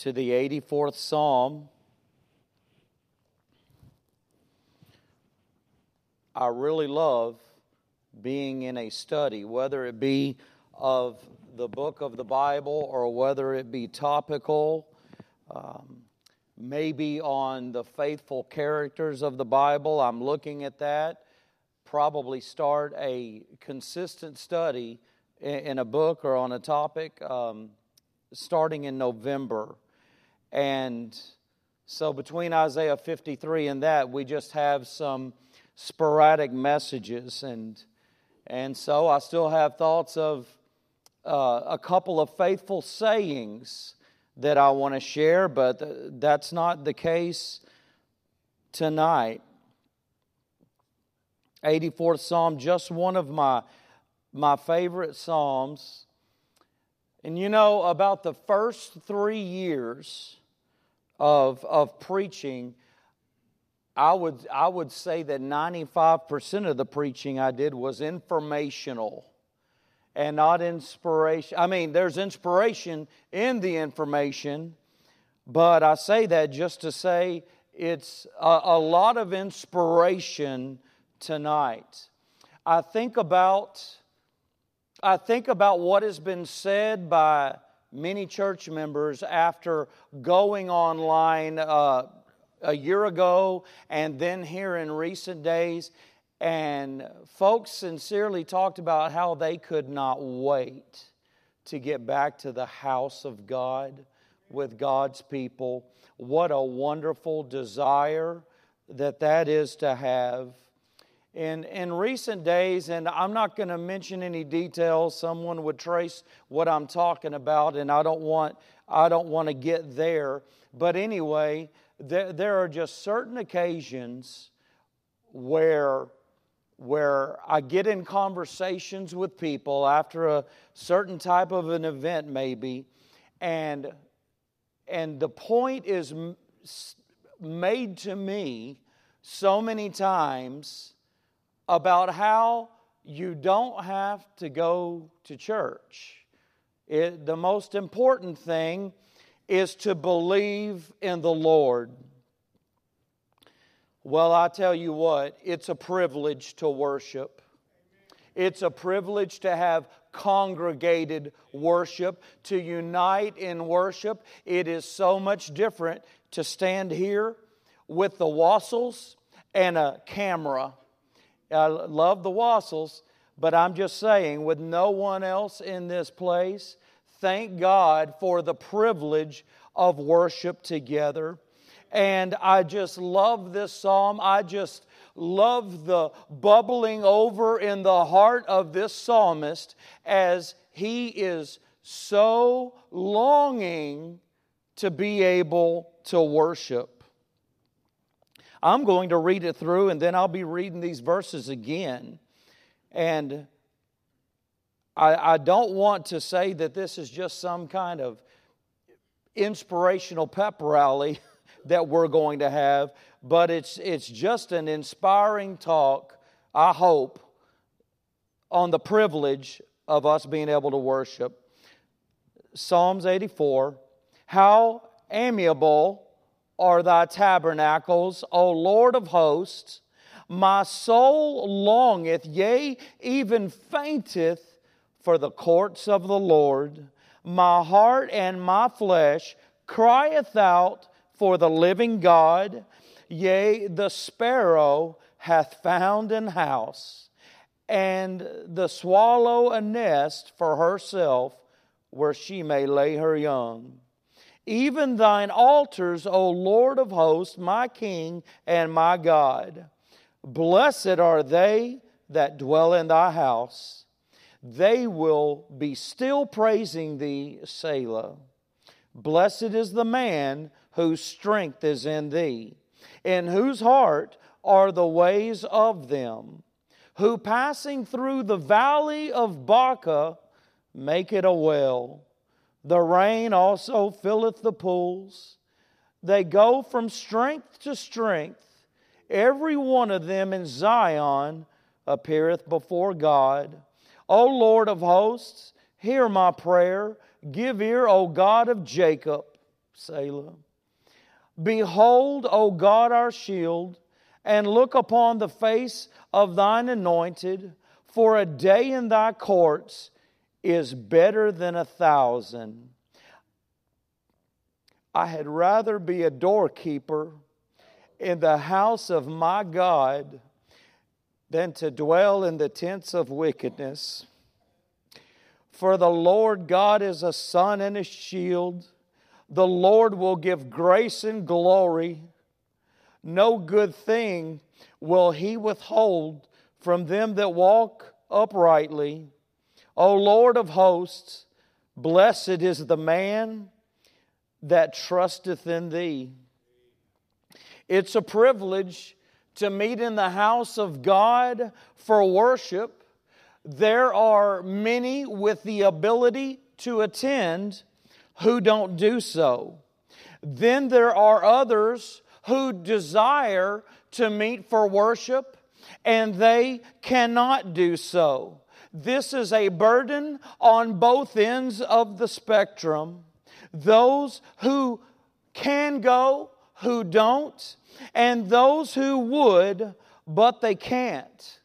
to the 84th Psalm. I really love being in a study, whether it be of the book of the Bible or whether it be topical, um, maybe on the faithful characters of the Bible. I'm looking at that. Probably start a consistent study in, a book or on a topic um, starting in November. And so between Isaiah 53 and that, we just have some sporadic messages. And, and so I still have thoughts of uh, a couple of faithful sayings that I want to share, but that's not the case tonight. 84th Psalm, just one of my, my favorite Psalms. And you know, about the first three years of, of preaching, I would, I would say that 95% of the preaching I did was informational and not inspiration. I mean, there's inspiration in the information, but I say that just to say it's a, a lot of inspiration tonight. I think about I think about what has been said by many church members after going online uh, a year ago and then here in recent days. And folks sincerely talked about how they could not wait to get back to the house of God with God's people. What a wonderful desire that that is to have. In, in recent days, and I'm not going to mention any details, someone would trace what I'm talking about, and I don't want, I don't want to get there. But anyway, there, there are just certain occasions where, where I get in conversations with people after a certain type of an event, maybe, and, and the point is made to me so many times about how you don't have to go to church. It, the most important thing is to believe in the Lord. Well, I tell you what, it's a privilege to worship. It's a privilege to have congregated worship, to unite in worship. It is so much different to stand here with the wassels and a camera I love the Wassels, but I'm just saying, with no one else in this place, thank God for the privilege of worship together. And I just love this psalm. I just love the bubbling over in the heart of this psalmist as he is so longing to be able to worship. I'm going to read it through and then I'll be reading these verses again. And I, I don't want to say that this is just some kind of inspirational pep rally that we're going to have, but it's, it's just an inspiring talk, I hope, on the privilege of us being able to worship. Psalms 84 How amiable are thy tabernacles, O Lord of hosts. My soul longeth, yea, even fainteth for the courts of the Lord. My heart and my flesh crieth out for the living God. Yea, the sparrow hath found an house, and the swallow a nest for herself where she may lay her young even thine altars, O Lord of hosts, my King and my God. Blessed are they that dwell in thy house. They will be still praising thee, Selah. Blessed is the man whose strength is in thee, in whose heart are the ways of them, who passing through the valley of Baca make it a well the rain also filleth the pools. They go from strength to strength. Every one of them in Zion appeareth before God. O Lord of hosts, hear my prayer. Give ear, O God of Jacob. Selah. Behold, O God, our shield, and look upon the face of thine anointed, for a day in thy courts is better than a thousand. I had rather be a doorkeeper in the house of my God than to dwell in the tents of wickedness. For the Lord God is a sun and a shield. The Lord will give grace and glory. No good thing will he withhold from them that walk uprightly. O Lord of hosts, blessed is the man that trusteth in thee. It's a privilege to meet in the house of God for worship. There are many with the ability to attend who don't do so. Then there are others who desire to meet for worship and they cannot do so. This is a burden on both ends of the spectrum. Those who can go, who don't, and those who would, but they can't.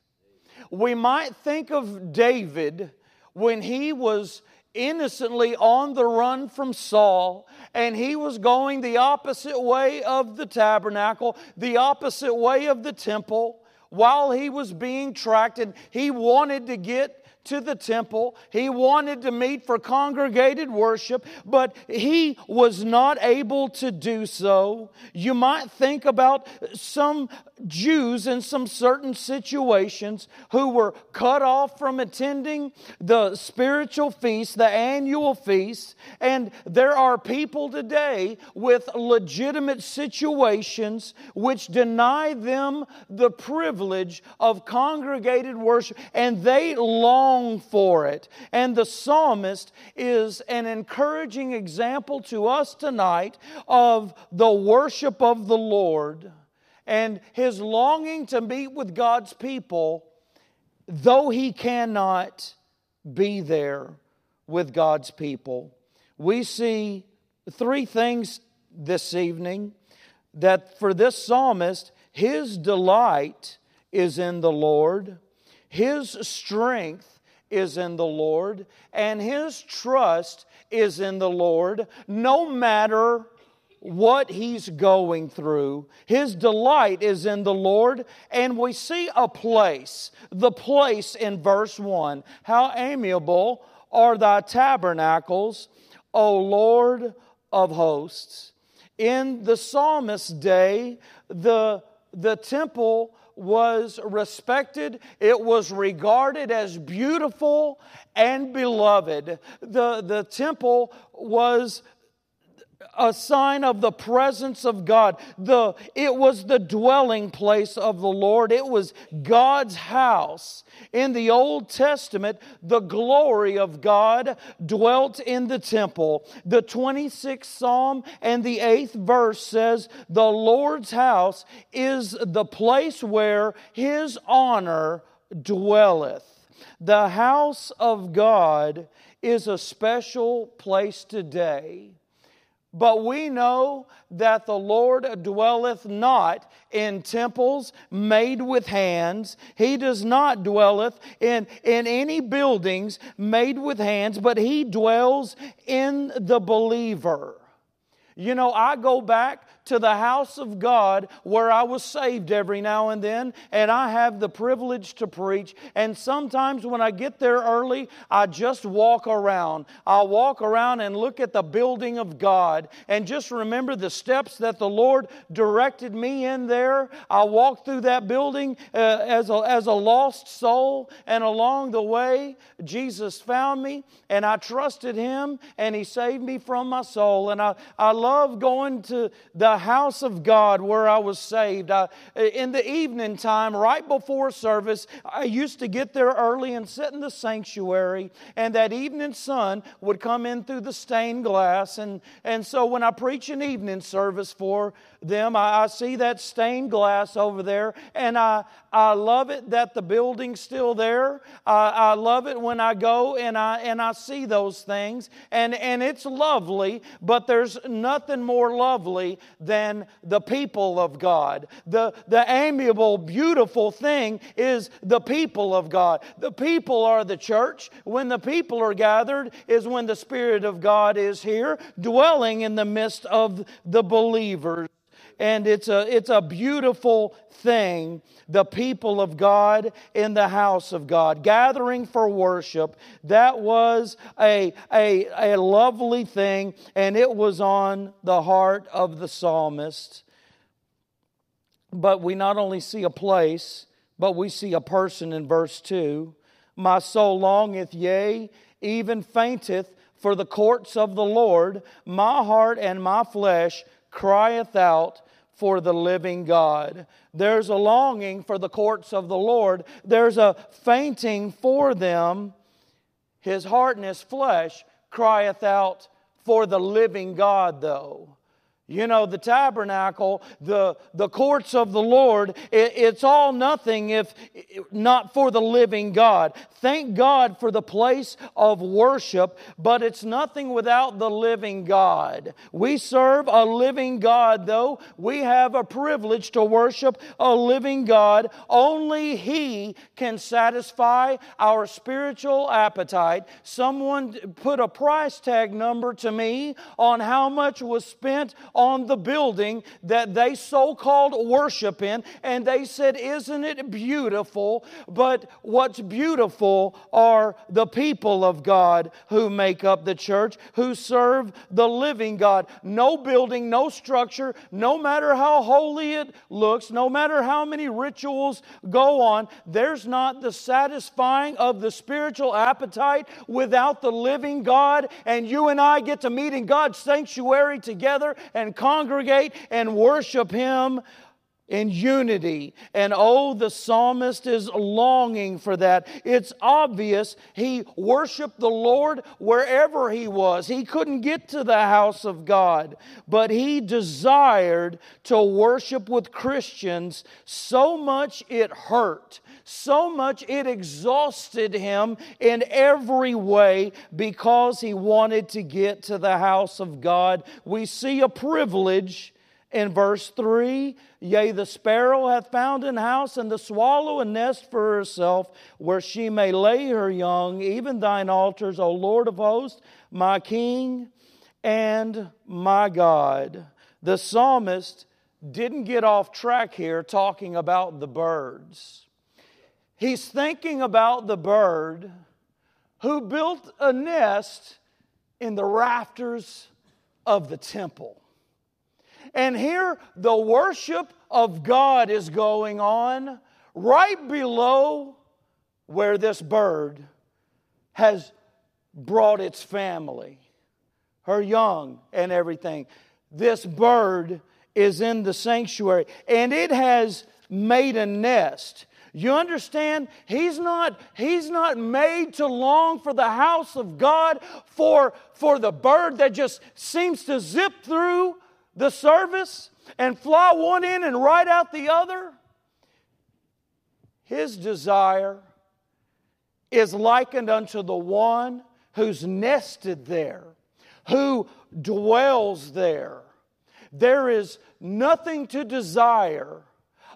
We might think of David when he was innocently on the run from Saul, and he was going the opposite way of the tabernacle, the opposite way of the temple. While he was being tracked, and he wanted to get to the temple. He wanted to meet for congregated worship, but he was not able to do so. You might think about some Jews in some certain situations who were cut off from attending the spiritual feast, the annual feast, and there are people today with legitimate situations which deny them the privilege of congregated worship, and they long for it. And the psalmist is an encouraging example to us tonight of the worship of the Lord and his longing to meet with God's people, though he cannot be there with God's people. We see three things this evening that for this psalmist, his delight is in the Lord, his strength is in the Lord, and his trust is in the Lord, no matter what he's going through. His delight is in the Lord, and we see a place, the place in verse 1. How amiable are thy tabernacles, O Lord of hosts. In the psalmist's day, the, the temple was respected, it was regarded as beautiful and beloved. The, the temple was a sign of the presence of God. The, it was the dwelling place of the Lord, it was God's house. In the Old Testament, the glory of God dwelt in the temple. The 26th Psalm and the 8th verse says, The Lord's house is the place where his honor dwelleth. The house of God is a special place today but we know that the Lord dwelleth not in temples made with hands. He does not dwelleth in, in any buildings made with hands, but He dwells in the believer. You know, I go back to the house of God where I was saved every now and then, and I have the privilege to preach. And sometimes when I get there early, I just walk around. I walk around and look at the building of God and just remember the steps that the Lord directed me in there. I walked through that building uh, as, a, as a lost soul, and along the way, Jesus found me, and I trusted Him, and He saved me from my soul. And I, I love going to the house of God where I was saved. I, in the evening time, right before service, I used to get there early and sit in the sanctuary, and that evening sun would come in through the stained glass. And, and so when I preach an evening service for them. I, I, see that stained glass over there, and I, I love it that the building's still there. I, I love it when I go and I, and I see those things, and, and it's lovely, but there's nothing more lovely than the people of God. The, the amiable, beautiful thing is the people of God. The people are the church. When the people are gathered, is when the Spirit of God is here, dwelling in the midst of the believers and it's a, it's a beautiful thing. The people of God in the house of God, gathering for worship. That was a, a, a lovely thing, and it was on the heart of the psalmist. But we not only see a place, but we see a person in verse 2. My soul longeth, yea, even fainteth for the courts of the Lord. My heart and my flesh crieth out for the living God. There's a longing for the courts of the Lord, there's a fainting for them. His heart and his flesh crieth out for the living God, though. You know, the tabernacle, the, the courts of the Lord, it, it's all nothing if not for the living God. Thank God for the place of worship, but it's nothing without the living God. We serve a living God, though. We have a privilege to worship a living God. Only He can satisfy our spiritual appetite. Someone put a price tag number to me on how much was spent on the building that they so called worship in, and they said, Isn't it beautiful? But what's beautiful are the people of God who make up the church, who serve the living God. No building, no structure, no matter how holy it looks, no matter how many rituals go on, there's not the satisfying of the spiritual appetite without the living God. And you and I get to meet in God's sanctuary together and congregate and worship Him in unity. And oh, the psalmist is longing for that. It's obvious he worshiped the Lord wherever he was. He couldn't get to the house of God, but he desired to worship with Christians so much it hurt. So much it exhausted him in every way because he wanted to get to the house of God. We see a privilege in verse 3 Yea, the sparrow hath found an house, and the swallow a nest for herself, where she may lay her young, even thine altars, O Lord of hosts, my King and my God. The psalmist didn't get off track here talking about the birds. He's thinking about the bird who built a nest in the rafters of the temple. And here the worship of God is going on right below where this bird has brought its family, her young and everything. This bird is in the sanctuary and it has made a nest. You understand? He's not, he's not made to long for the house of God for, for the bird that just seems to zip through the service and fly one in and right out the other? His desire is likened unto the one who's nested there, who dwells there. There is nothing to desire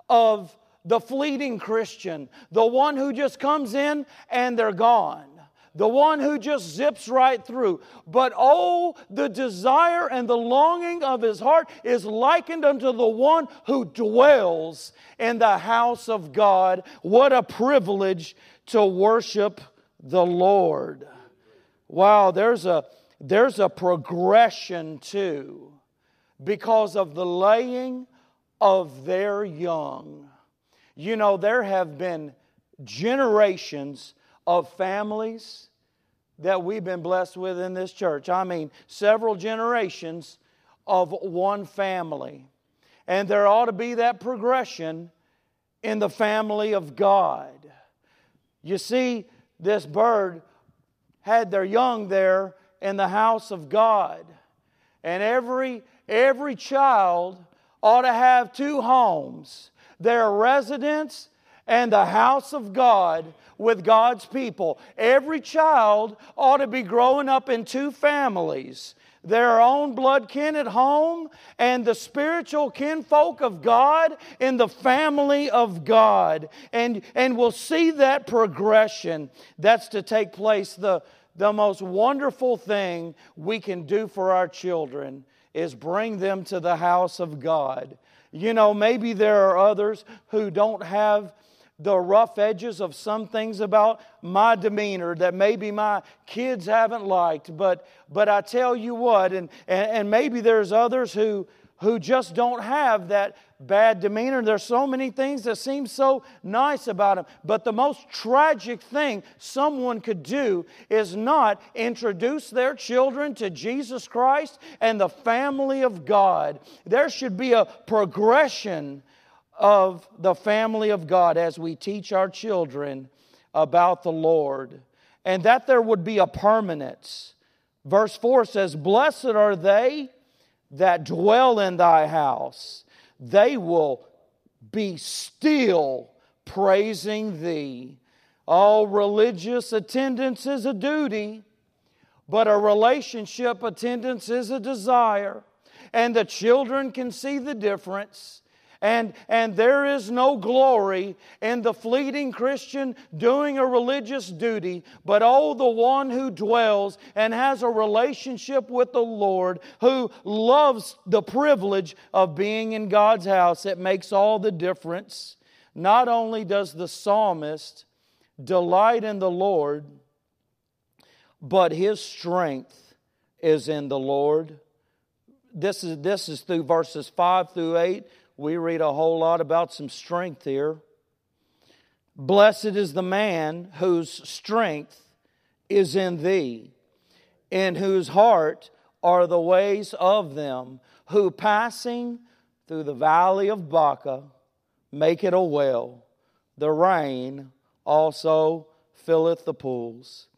of the fleeting Christian, the one who just comes in and they're gone the one who just zips right through. But oh, the desire and the longing of his heart is likened unto the one who dwells in the house of God. What a privilege to worship the Lord. Wow, there's a, there's a progression too because of the laying of their young. You know, there have been generations of families that we've been blessed with in this church. I mean, several generations of one family. And there ought to be that progression in the family of God. You see, this bird had their young there in the house of God. And every, every child ought to have two homes their residence and the house of God with God's people. Every child ought to be growing up in two families their own blood kin at home and the spiritual kinfolk of God in the family of God. And, and we'll see that progression that's to take place. The, the most wonderful thing we can do for our children is bring them to the house of God. You know, maybe there are others who don't have the rough edges of some things about my demeanor that maybe my kids haven't liked. But, but I tell you what, and, and, and maybe there's others who, who just don't have that bad demeanor. There's so many things that seem so nice about them. But the most tragic thing someone could do is not introduce their children to Jesus Christ and the family of God. There should be a progression of the family of God as we teach our children about the Lord, and that there would be a permanence. Verse 4 says, Blessed are they that dwell in thy house, they will be still praising thee. All religious attendance is a duty, but a relationship attendance is a desire. And the children can see the difference. And, and there is no glory in the fleeting Christian doing a religious duty, but oh, the one who dwells and has a relationship with the Lord, who loves the privilege of being in God's house. It makes all the difference. Not only does the psalmist delight in the Lord, but his strength is in the Lord. This is, this is through verses 5 through 8 we read a whole lot about some strength here. Blessed is the man whose strength is in thee, in whose heart are the ways of them who passing through the valley of Baca make it a well. The rain also filleth the pools.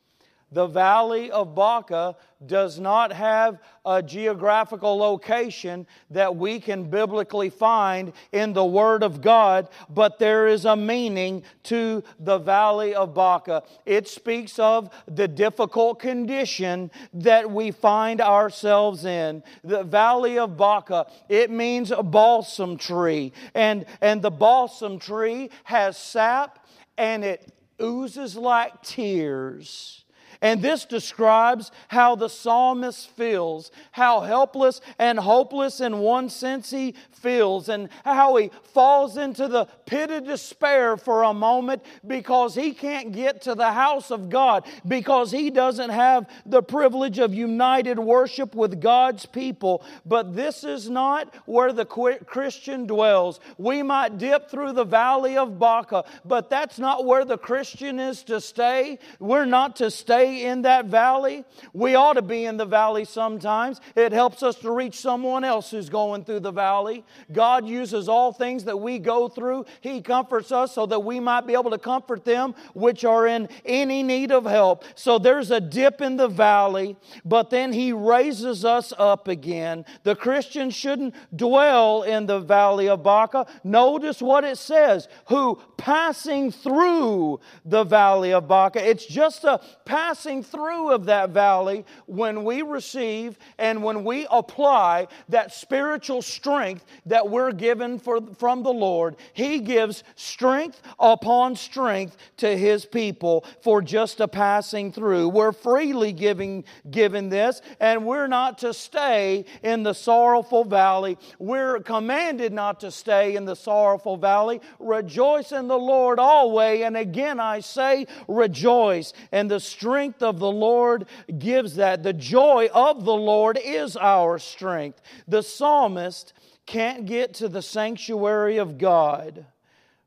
The valley of Baca does not have a geographical location that we can biblically find in the Word of God, but there is a meaning to the valley of Baca. It speaks of the difficult condition that we find ourselves in. The valley of Baca, it means a balsam tree, and, and the balsam tree has sap and it oozes like tears. And this describes how the psalmist feels, how helpless and hopeless in one sense he feels, and how he falls into the pit of despair for a moment because he can't get to the house of God, because he doesn't have the privilege of united worship with God's people. But this is not where the Christian dwells. We might dip through the valley of Baca, but that's not where the Christian is to stay. We're not to stay in that valley. We ought to be in the valley sometimes. It helps us to reach someone else who's going through the valley. God uses all things that we go through. He comforts us so that we might be able to comfort them which are in any need of help. So there's a dip in the valley, but then He raises us up again. The Christian shouldn't dwell in the valley of Baca. Notice what it says who passing through the valley of Baca. It's just a passing passing through of that valley when we receive and when we apply that spiritual strength that we're given for, from the Lord. He gives strength upon strength to His people for just a passing through. We're freely giving, given this, and we're not to stay in the sorrowful valley. We're commanded not to stay in the sorrowful valley. Rejoice in the Lord always. And again, I say, rejoice. And the strength strength of the Lord gives that. The joy of the Lord is our strength. The psalmist can't get to the sanctuary of God,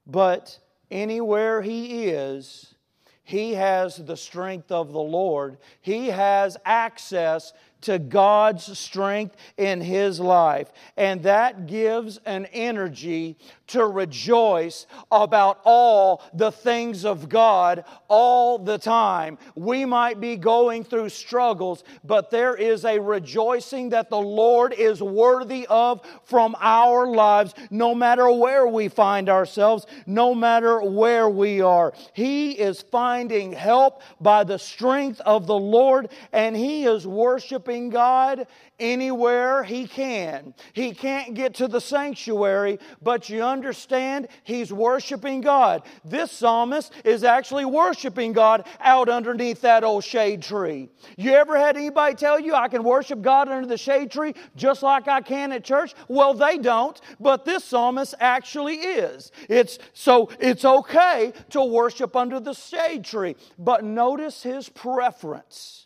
but anywhere he is, he has the strength of the Lord. He has access to God's strength in his life. And that gives an energy to rejoice about all the things of God all the time. We might be going through struggles, but there is a rejoicing that the Lord is worthy of from our lives, no matter where we find ourselves, no matter where we are. He is finding help by the strength of the Lord, and He is worshiping worshiping God anywhere he can. He can't get to the sanctuary, but you understand he's worshiping God. This psalmist is actually worshiping God out underneath that old shade tree. You ever had anybody tell you I can worship God under the shade tree just like I can at church? Well, they don't, but this psalmist actually is. It's so it's okay to worship under the shade tree, but notice his preference.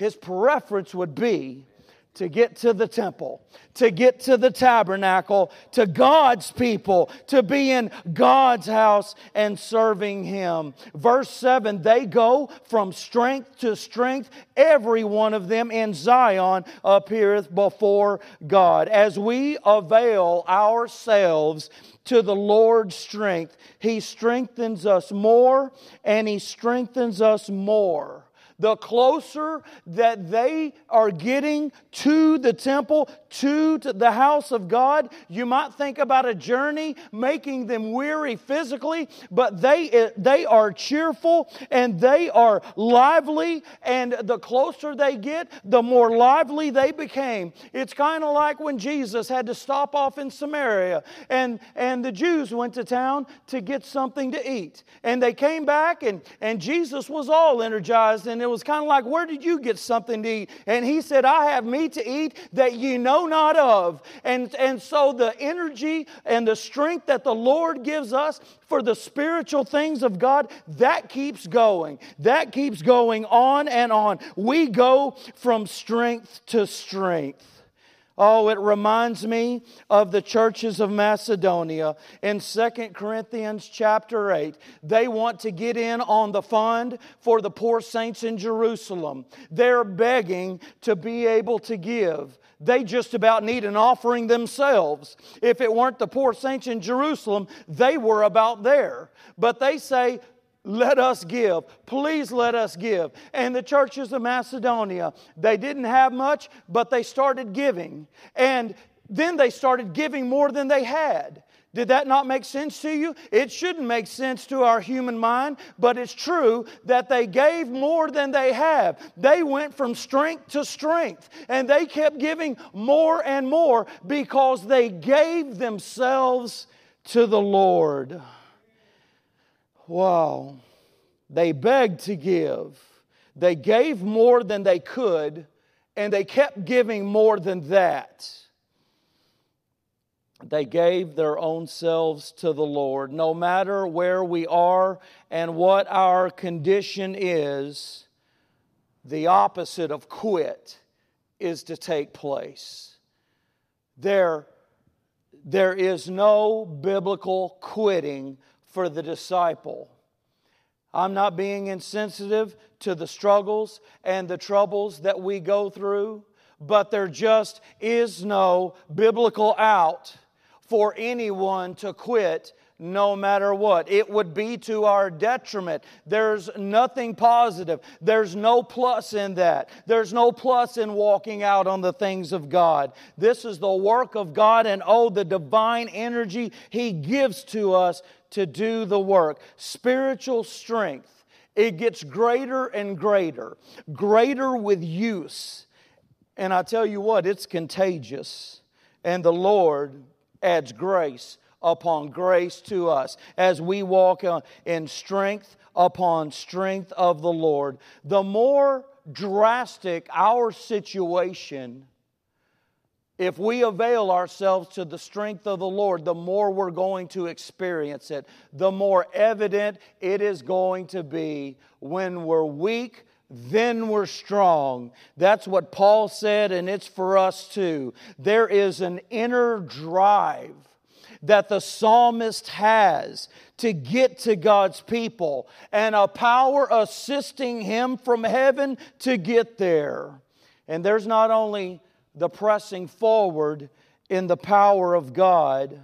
His preference would be to get to the temple, to get to the tabernacle, to God's people, to be in God's house and serving Him. Verse 7 they go from strength to strength. Every one of them in Zion appeareth before God. As we avail ourselves to the Lord's strength, He strengthens us more and He strengthens us more the closer that they are getting to the temple, to the house of God. You might think about a journey making them weary physically, but they, eh, they are cheerful and they are lively, and the closer they get, the more lively they became. It's kind of like when Jesus had to stop off in Samaria, and, and the Jews went to town to get something to eat. And they came back, and, and Jesus was all energized, and it was kind of like, Where did you get something to eat? And he said, I have meat to eat that ye know not of. And, and so the energy and the strength that the Lord gives us for the spiritual things of God, that keeps going. That keeps going on and on. We go from strength to strength. Oh, it reminds me of the churches of Macedonia in Second Corinthians chapter 8. They want to get in on the fund for the poor saints in Jerusalem. They're begging to be able to give. They just about need an offering themselves. If it weren't the poor saints in Jerusalem, they were about there. But they say, let us give. Please let us give. And the churches of Macedonia, they didn't have much, but they started giving. And then they started giving more than they had. Did that not make sense to you? It shouldn't make sense to our human mind, but it's true that they gave more than they have. They went from strength to strength, and they kept giving more and more because they gave themselves to the Lord. Wow. They begged to give. They gave more than they could, and they kept giving more than that. They gave their own selves to the Lord. No matter where we are and what our condition is, the opposite of quit is to take place. There, there is no biblical quitting for the disciple. I'm not being insensitive to the struggles and the troubles that we go through, but there just is no biblical out for anyone to quit no matter what. It would be to our detriment. There's nothing positive. There's no plus in that. There's no plus in walking out on the things of God. This is the work of God, and oh, the divine energy He gives to us to do the work. Spiritual strength, it gets greater and greater, greater with use. And I tell you what, it's contagious. And the Lord adds grace upon grace to us as we walk in strength upon strength of the Lord. The more drastic our situation, if we avail ourselves to the strength of the Lord, the more we're going to experience it. The more evident it is going to be when we're weak. Then we're strong. That's what Paul said, and it's for us too. There is an inner drive that the psalmist has to get to God's people and a power assisting him from heaven to get there. And there's not only the pressing forward in the power of God,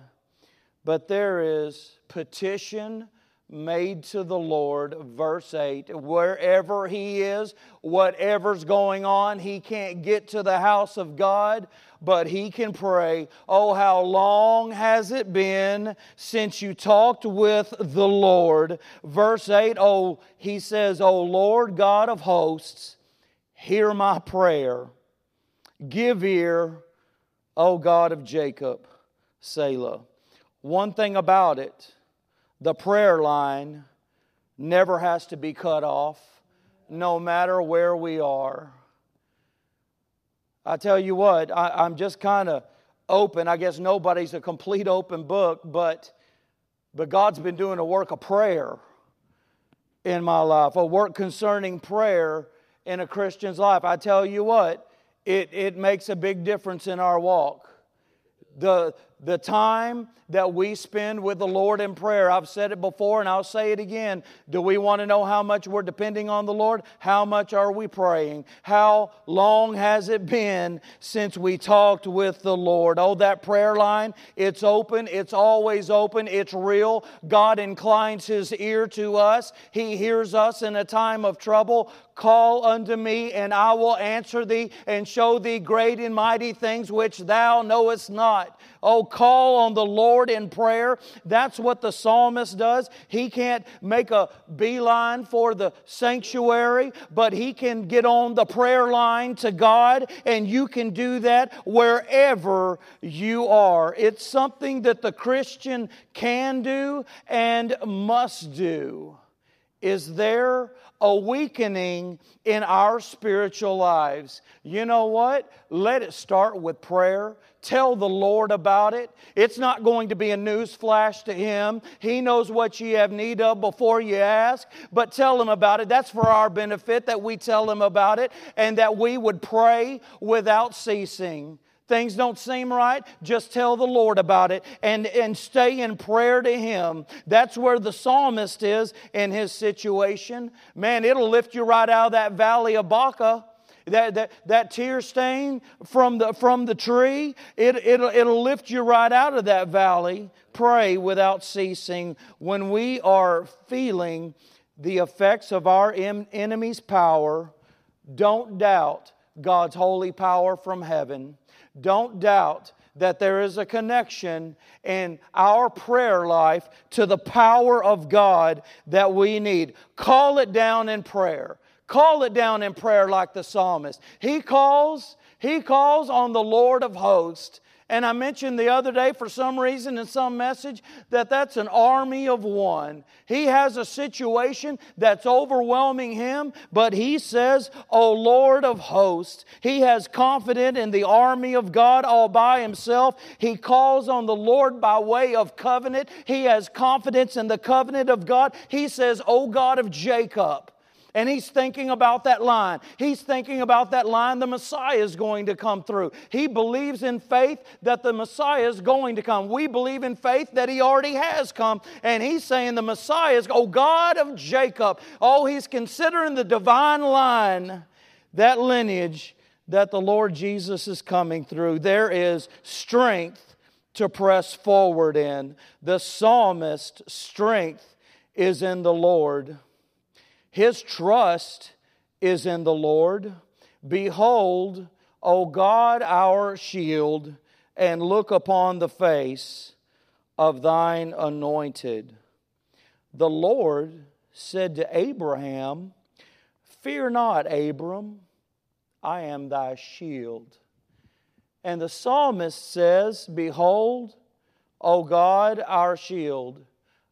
but there is petition made to the Lord, verse 8. Wherever he is, whatever's going on, he can't get to the house of God, but he can pray. Oh, how long has it been since you talked with the Lord? Verse 8, oh, he says, Oh Lord God of hosts, hear my prayer. Give ear, O God of Jacob, Selah. One thing about it, the prayer line never has to be cut off, no matter where we are. I tell you what, I, am just kind of open. I guess nobody's a complete open book, but, but God's been doing a work of prayer in my life, a work concerning prayer in a Christian's life. I tell you what, it, it makes a big difference in our walk. The, the time that we spend with the Lord in prayer. I've said it before and I'll say it again. Do we want to know how much we're depending on the Lord? How much are we praying? How long has it been since we talked with the Lord? Oh, that prayer line, it's open, it's always open, it's real. God inclines His ear to us, He hears us in a time of trouble. Call unto me, and I will answer thee and show thee great and mighty things which thou knowest not. Oh, call on the Lord in prayer. That's what the psalmist does. He can't make a beeline for the sanctuary, but he can get on the prayer line to God, and you can do that wherever you are. It's something that the Christian can do and must do. Is there a weakening in our spiritual lives? You know what? Let it start with prayer. Tell the Lord about it. It's not going to be a news flash to Him. He knows what you have need of before you ask, but tell Him about it. That's for our benefit that we tell Him about it and that we would pray without ceasing. Things don't seem right, just tell the Lord about it and, and stay in prayer to Him. That's where the psalmist is in his situation. Man, it'll lift you right out of that valley of Baca that, that, that tear stain from the, from the tree, it, it'll, it'll lift you right out of that valley. Pray without ceasing. When we are feeling the effects of our enemy's power, don't doubt God's holy power from heaven. Don't doubt that there is a connection in our prayer life to the power of God that we need. Call it down in prayer. Call it down in prayer like the psalmist. He calls, he calls on the Lord of hosts. And I mentioned the other day, for some reason in some message, that that's an army of one. He has a situation that's overwhelming him, but he says, O Lord of hosts. He has confidence in the army of God all by himself. He calls on the Lord by way of covenant. He has confidence in the covenant of God. He says, O God of Jacob and he's thinking about that line. He's thinking about that line the Messiah is going to come through. He believes in faith that the Messiah is going to come. We believe in faith that he already has come. And he's saying the Messiah is, oh God of Jacob. Oh, he's considering the divine line, that lineage that the Lord Jesus is coming through. There is strength to press forward in. The psalmist's strength is in the Lord. His trust is in the Lord. Behold, O God, our shield, and look upon the face of thine anointed. The Lord said to Abraham, Fear not, Abram, I am thy shield. And the psalmist says, Behold, O God, our shield.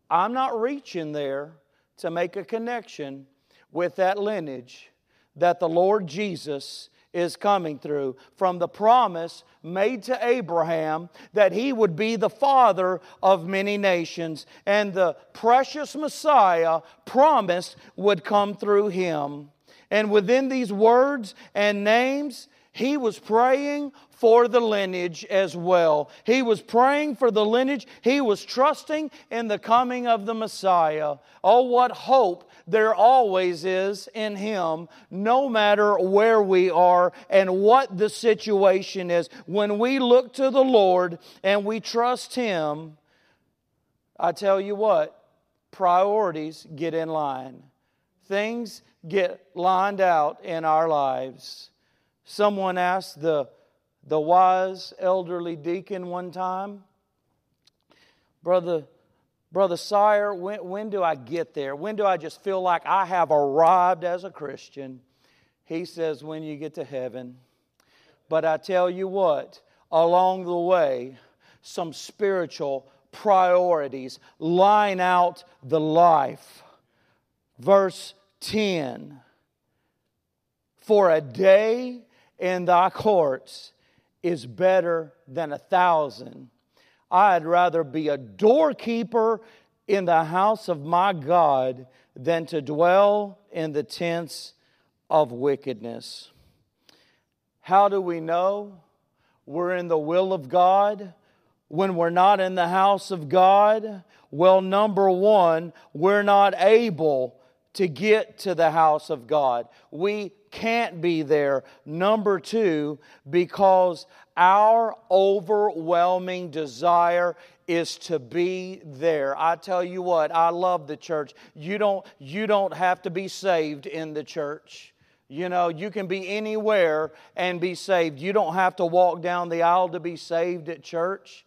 I'm not reaching there to make a connection with that lineage that the Lord Jesus is coming through from the promise made to Abraham that he would be the father of many nations and the precious Messiah promised would come through him. And within these words and names, he was praying for the lineage as well. He was praying for the lineage. He was trusting in the coming of the Messiah. Oh, what hope there always is in Him, no matter where we are and what the situation is. When we look to the Lord and we trust Him, I tell you what, priorities get in line. Things get lined out in our lives. Someone asked the, the wise elderly deacon one time, Brother, Brother Sire, when, when do I get there? When do I just feel like I have arrived as a Christian? He says, When you get to heaven. But I tell you what, along the way, some spiritual priorities line out the life. Verse 10 For a day in thy courts is better than a thousand. I'd rather be a doorkeeper in the house of my God than to dwell in the tents of wickedness. How do we know we're in the will of God when we're not in the house of God? Well, number one, we're not able to get to the house of God. We can't be there. Number two, because our overwhelming desire is to be there. I tell you what, I love the church. You don't, you don't have to be saved in the church. You know, you can be anywhere and be saved. You don't have to walk down the aisle to be saved at church.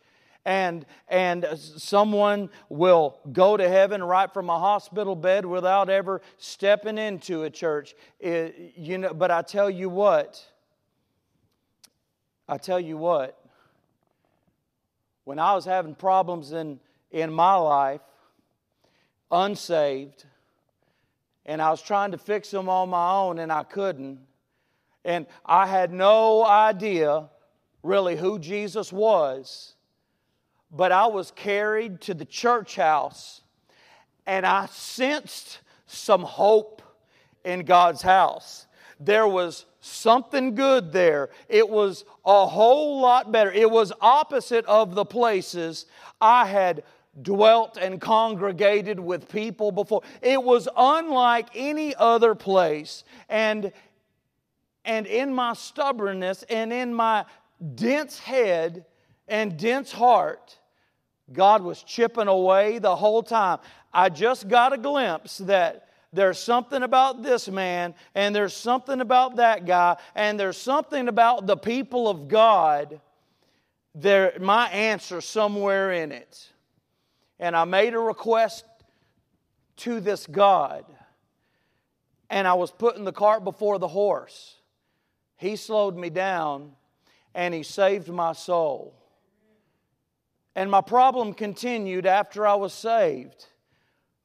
And, and someone will go to heaven right from a hospital bed without ever stepping into a church. It, you know, but I tell you what, I tell you what, when I was having problems in, in my life, unsaved, and I was trying to fix them on my own and I couldn't, and I had no idea really who Jesus was, but I was carried to the church house and I sensed some hope in God's house. There was something good there. It was a whole lot better. It was opposite of the places I had dwelt and congregated with people before. It was unlike any other place. And, and in my stubbornness and in my dense head and dense heart, God was chipping away the whole time. I just got a glimpse that there's something about this man, and there's something about that guy, and there's something about the people of God. There, my answer somewhere in it. And I made a request to this God, and I was putting the cart before the horse. He slowed me down, and He saved my soul. And my problem continued after I was saved.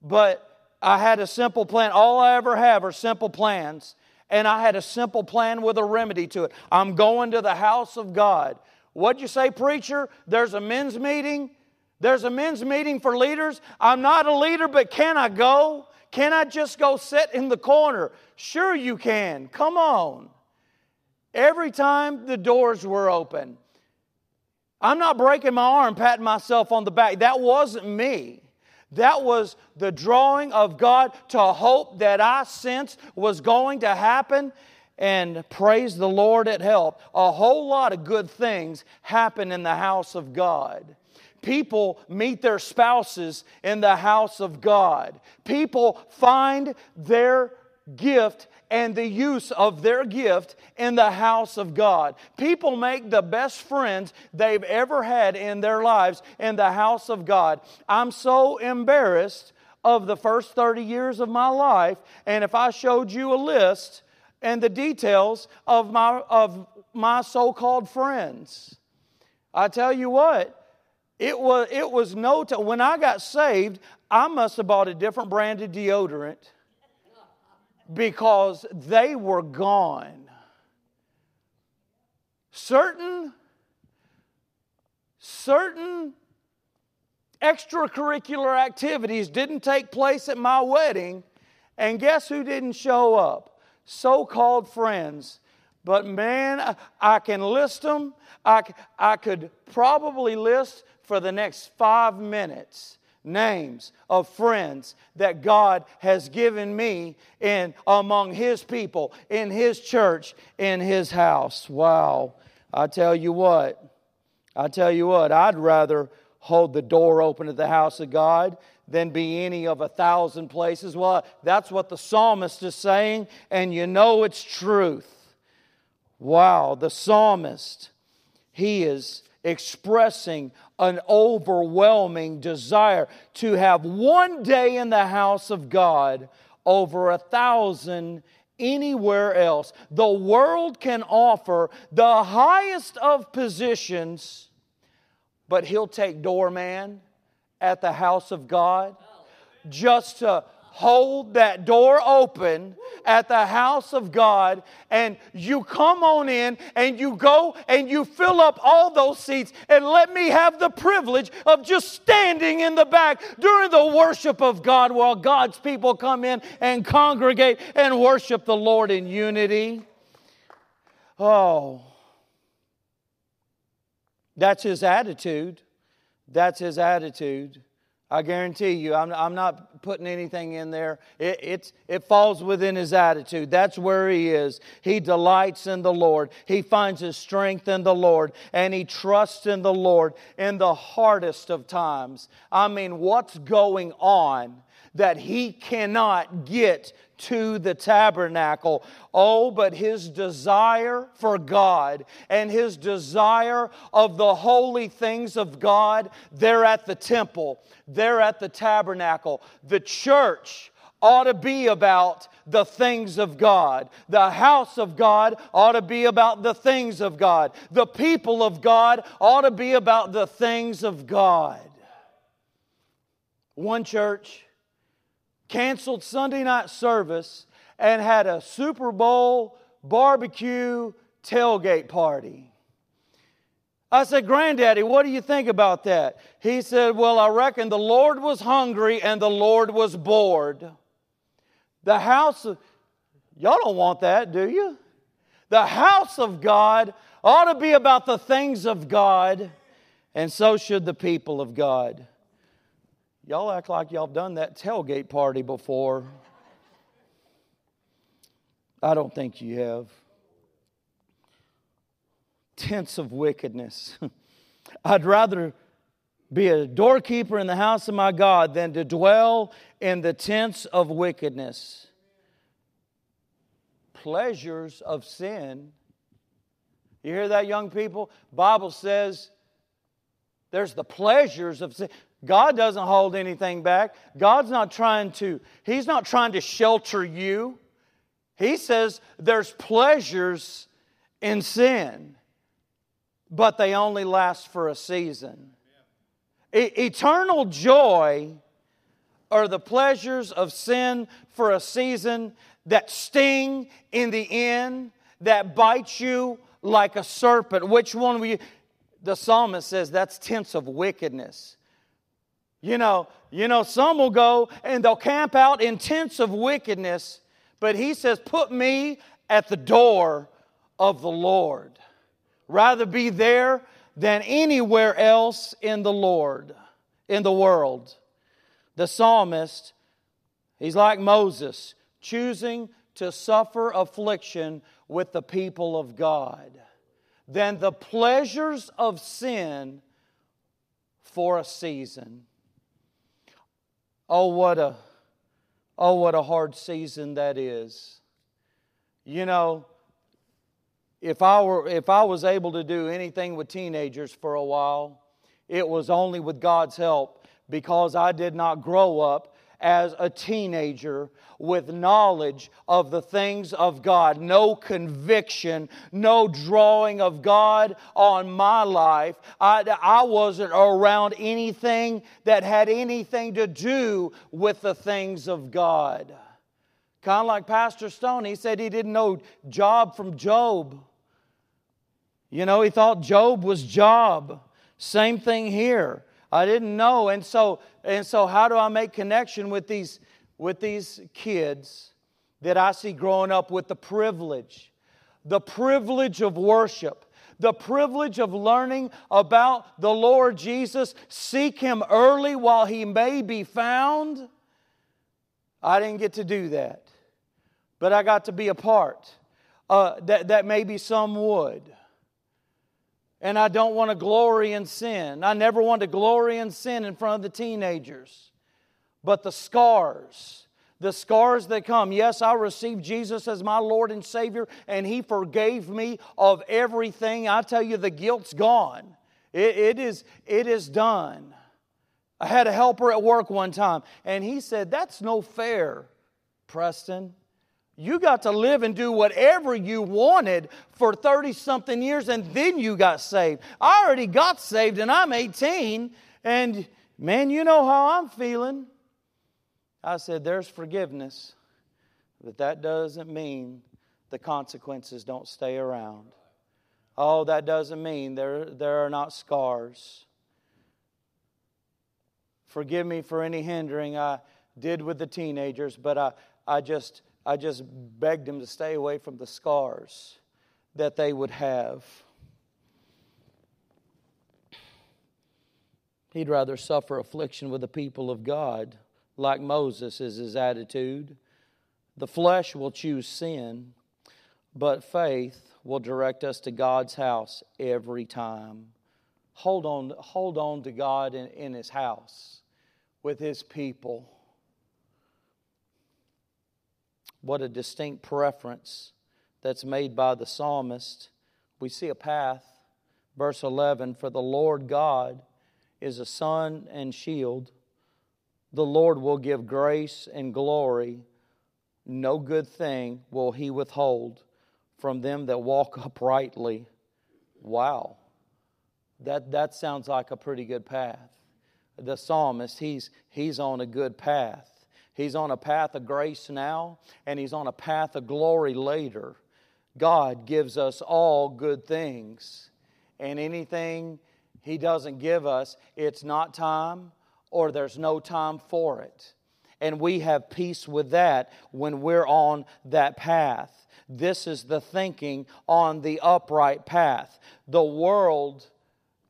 But I had a simple plan. All I ever have are simple plans. And I had a simple plan with a remedy to it. I'm going to the house of God. What'd you say, preacher? There's a men's meeting? There's a men's meeting for leaders? I'm not a leader, but can I go? Can I just go sit in the corner? Sure, you can. Come on. Every time the doors were open, I'm not breaking my arm, patting myself on the back. That wasn't me. That was the drawing of God to hope that I sensed was going to happen. And praise the Lord, it helped. A whole lot of good things happen in the house of God. People meet their spouses in the house of God. People find their gift and the use of their gift in the house of God. People make the best friends they've ever had in their lives in the house of God. I'm so embarrassed of the first 30 years of my life, and if I showed you a list and the details of my, of my so called friends, I tell you what, it was, it was no time. When I got saved, I must have bought a different brand of deodorant because they were gone. Certain, certain extracurricular activities didn't take place at my wedding, and guess who didn't show up? So called friends. But man, I can list them. I, I could probably list for the next five minutes names of friends that God has given me in among his people in his church in his house. Wow. I tell you what. I tell you what, I'd rather hold the door open at the house of God than be any of a thousand places. Well, that's what the psalmist is saying, and you know it's truth. Wow, the psalmist, he is expressing an overwhelming desire to have one day in the house of God over a thousand anywhere else. The world can offer the highest of positions, but he'll take doorman at the house of God just to hold that door open at the house of God and you come on in and you go and you fill up all those seats and let me have the privilege of just standing in the back during the worship of God while God's people come in and congregate and worship the Lord in unity. Oh, that's his attitude. That's his attitude. I guarantee you, I'm, I'm not putting anything in there. It, it's, it falls within his attitude. That's where he is. He delights in the Lord. He finds his strength in the Lord, and he trusts in the Lord in the hardest of times. I mean, what's going on that he cannot get to the tabernacle. Oh, but his desire for God and his desire of the holy things of God, they're at the temple, they're at the tabernacle. The church ought to be about the things of God. The house of God ought to be about the things of God. The people of God ought to be about the things of God. One church canceled Sunday night service and had a Super Bowl barbecue tailgate party. I said, Granddaddy, what do you think about that? He said, Well, I reckon the Lord was hungry and the Lord was bored. The house of, y'all don't want that, do you? The house of God ought to be about the things of God, and so should the people of God. Y'all act like y'all done that tailgate party before. I don't think you have. Tents of wickedness. I'd rather be a doorkeeper in the house of my God than to dwell in the tents of wickedness. Pleasures of sin. You hear that, young people? Bible says there's the pleasures of sin. God doesn't hold anything back. God's not trying to, He's not trying to shelter you. He says there's pleasures in sin, but they only last for a season. E- eternal joy are the pleasures of sin for a season that sting in the end, that bite you like a serpent. Which one will you? The psalmist says that's tents of wickedness. You know, you know, some will go and they'll camp out in tents of wickedness, but he says, Put me at the door of the Lord. Rather be there than anywhere else in the Lord, in the world. The psalmist, he's like Moses, choosing to suffer affliction with the people of God than the pleasures of sin for a season. Oh, what a, oh, what a hard season that is. You know, if I, were, if I was able to do anything with teenagers for a while, it was only with God's help because I did not grow up as a teenager with knowledge of the things of God, no conviction, no drawing of God on my life. I, I wasn't around anything that had anything to do with the things of God. Kind of like Pastor Stone, he said he didn't know Job from Job. You know, he thought Job was Job. Same thing here. I didn't know. And so, and so how do I make connection with these, with these kids that I see growing up with the privilege? The privilege of worship, the privilege of learning about the Lord Jesus. Seek Him early while He may be found. I didn't get to do that, but I got to be a part. Uh, that, that maybe some would and I don't want to glory in sin. I never want to glory in sin in front of the teenagers. But the scars, the scars that come. Yes, I received Jesus as my Lord and Savior, and He forgave me of everything. I tell you, the guilt's gone. it, it is, it is done. I had a helper at work one time, and he said, That's no fair, Preston. You got to live and do whatever you wanted for 30 something years and then you got saved. I already got saved and I'm 18 and man, you know how I'm feeling. I said, There's forgiveness, but that doesn't mean the consequences don't stay around. Oh, that doesn't mean there, there are not scars. Forgive me for any hindering I did with the teenagers, but I, I, just, I just begged him to stay away from the scars that they would have. He'd rather suffer affliction with the people of God, like Moses is his attitude. The flesh will choose sin, but faith will direct us to God's house every time. Hold on, hold on to God in, in his house with his people. What a distinct preference that's made by the psalmist. We see a path. Verse 11 For the Lord God is a sun and shield. The Lord will give grace and glory. No good thing will he withhold from them that walk uprightly. Wow. That, that sounds like a pretty good path. The psalmist, he's, he's on a good path. He's on a path of grace now, and he's on a path of glory later. God gives us all good things, and anything he doesn't give us, it's not time or there's no time for it. And we have peace with that when we're on that path. This is the thinking on the upright path. The world,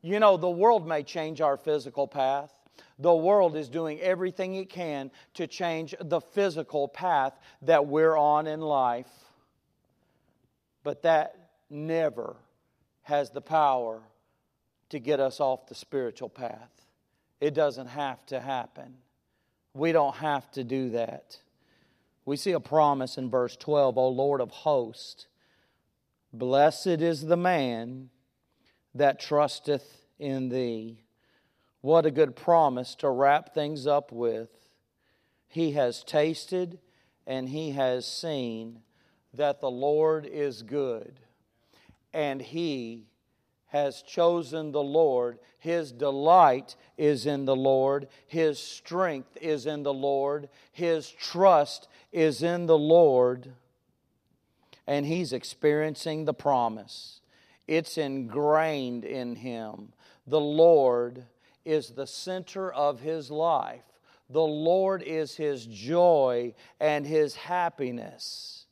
you know, the world may change our physical path. The world is doing everything it can to change the physical path that we're on in life. But that never has the power to get us off the spiritual path. It doesn't have to happen. We don't have to do that. We see a promise in verse 12, O Lord of hosts, blessed is the man that trusteth in thee. What a good promise to wrap things up with. He has tasted and he has seen that the Lord is good, and he has chosen the Lord. His delight is in the Lord. His strength is in the Lord. His trust is in the Lord. And he's experiencing the promise. It's ingrained in him. The Lord is the center of his life. The Lord is his joy and his happiness.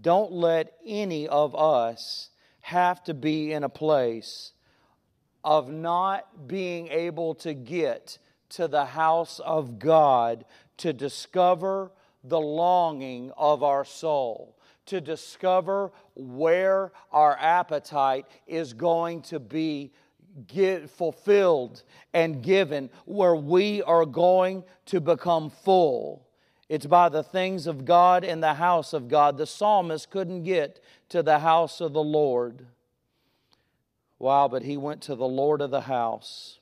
Don't let any of us have to be in a place of not being able to get to the house of God to discover the longing of our soul, to discover where our appetite is going to be get fulfilled and given, where we are going to become full. It's by the things of God in the house of God. The psalmist couldn't get to the house of the Lord. Wow, but he went to the Lord of the house.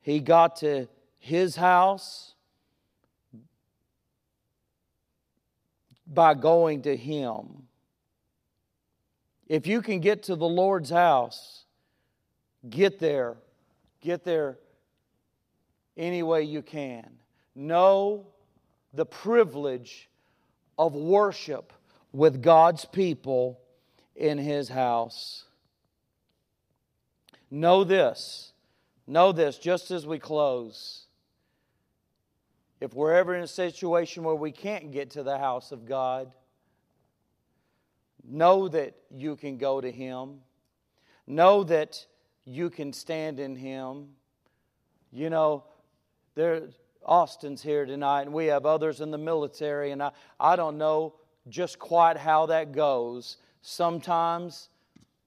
He got to his house by going to him. If you can get to the Lord's house, get there. Get there any way you can. Know the privilege of worship with God's people in His house. Know this, know this just as we close. If we're ever in a situation where we can't get to the house of God, know that you can go to Him. Know that you can stand in Him. You know, there, Austin's here tonight, and we have others in the military, and I, I don't know just quite how that goes. Sometimes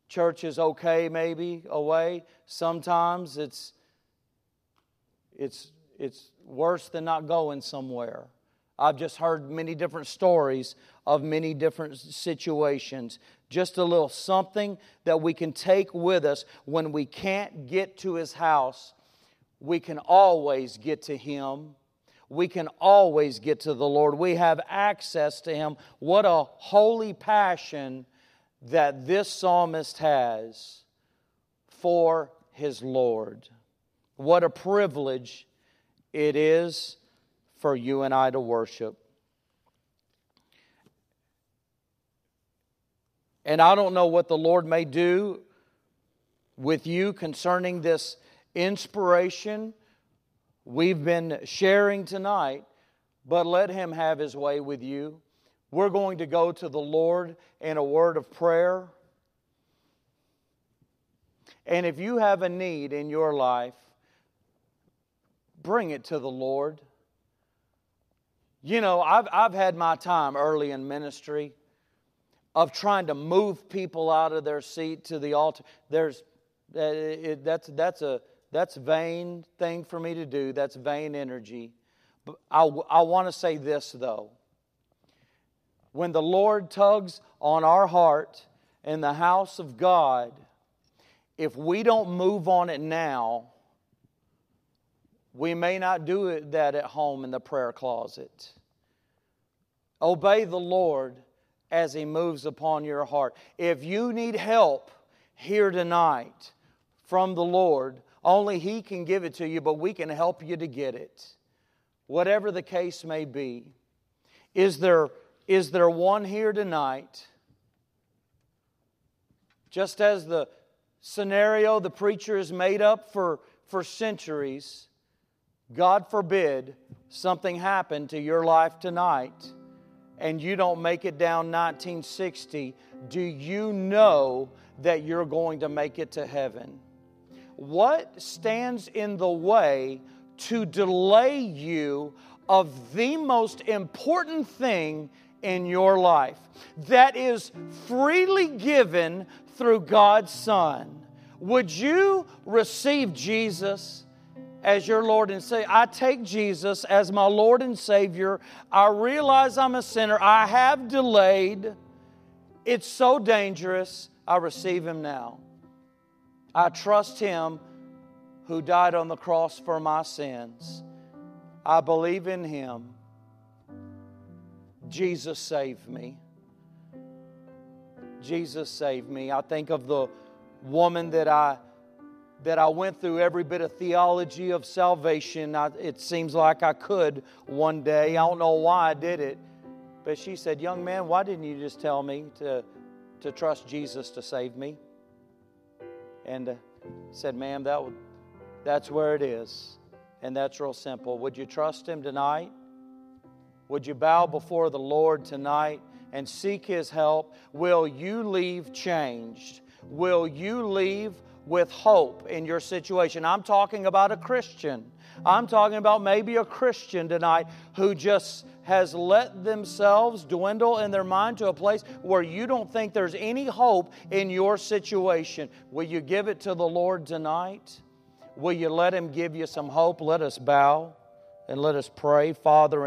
church is okay, maybe away. Sometimes it's it's it's worse than not going somewhere. I've just heard many different stories of many different situations. Just a little something that we can take with us when we can't get to his house. We can always get to him We can always get to the Lord. We have access to Him. What a holy passion that this psalmist has for his Lord. What a privilege it is for you and I to worship. And I don't know what the Lord may do with you concerning this inspiration we've been sharing tonight, but let Him have His way with you. We're going to go to the Lord in a word of prayer. And if you have a need in your life, bring it to the Lord. You know, I've, I've had my time early in ministry of trying to move people out of their seat to the altar. There's, uh, it, that's, that's a that's vain thing for me to do. That's vain energy. But I, I want to say this, though. When the Lord tugs on our heart in the house of God, if we don't move on it now, we may not do that at home in the prayer closet. Obey the Lord as He moves upon your heart. If you need help here tonight from the Lord, only He can give it to you, but we can help you to get it. Whatever the case may be. Is there, is there one here tonight? Just as the scenario the preacher has made up for, for centuries, God forbid something happened to your life tonight and you don't make it down 1960, do you know that you're going to make it to heaven? What stands in the way to delay you of the most important thing in your life that is freely given through God's Son? Would you receive Jesus? As your Lord and Savior. I take Jesus as my Lord and Savior. I realize I'm a sinner. I have delayed. It's so dangerous. I receive Him now. I trust Him who died on the cross for my sins. I believe in Him. Jesus saved me. Jesus saved me. I think of the woman that I that I went through every bit of theology of salvation. I, it seems like I could one day. I don't know why I did it. But she said, Young man, why didn't you just tell me to, to trust Jesus to save me? And uh, said, Ma'am, that would, that's where it is. And that's real simple. Would you trust Him tonight? Would you bow before the Lord tonight and seek His help? Will you leave changed? Will you leave with hope in your situation? I'm talking about a Christian. I'm talking about maybe a Christian tonight who just has let themselves dwindle in their mind to a place where you don't think there's any hope in your situation. Will you give it to the Lord tonight? Will you let Him give you some hope? Let us bow and let us pray. Father,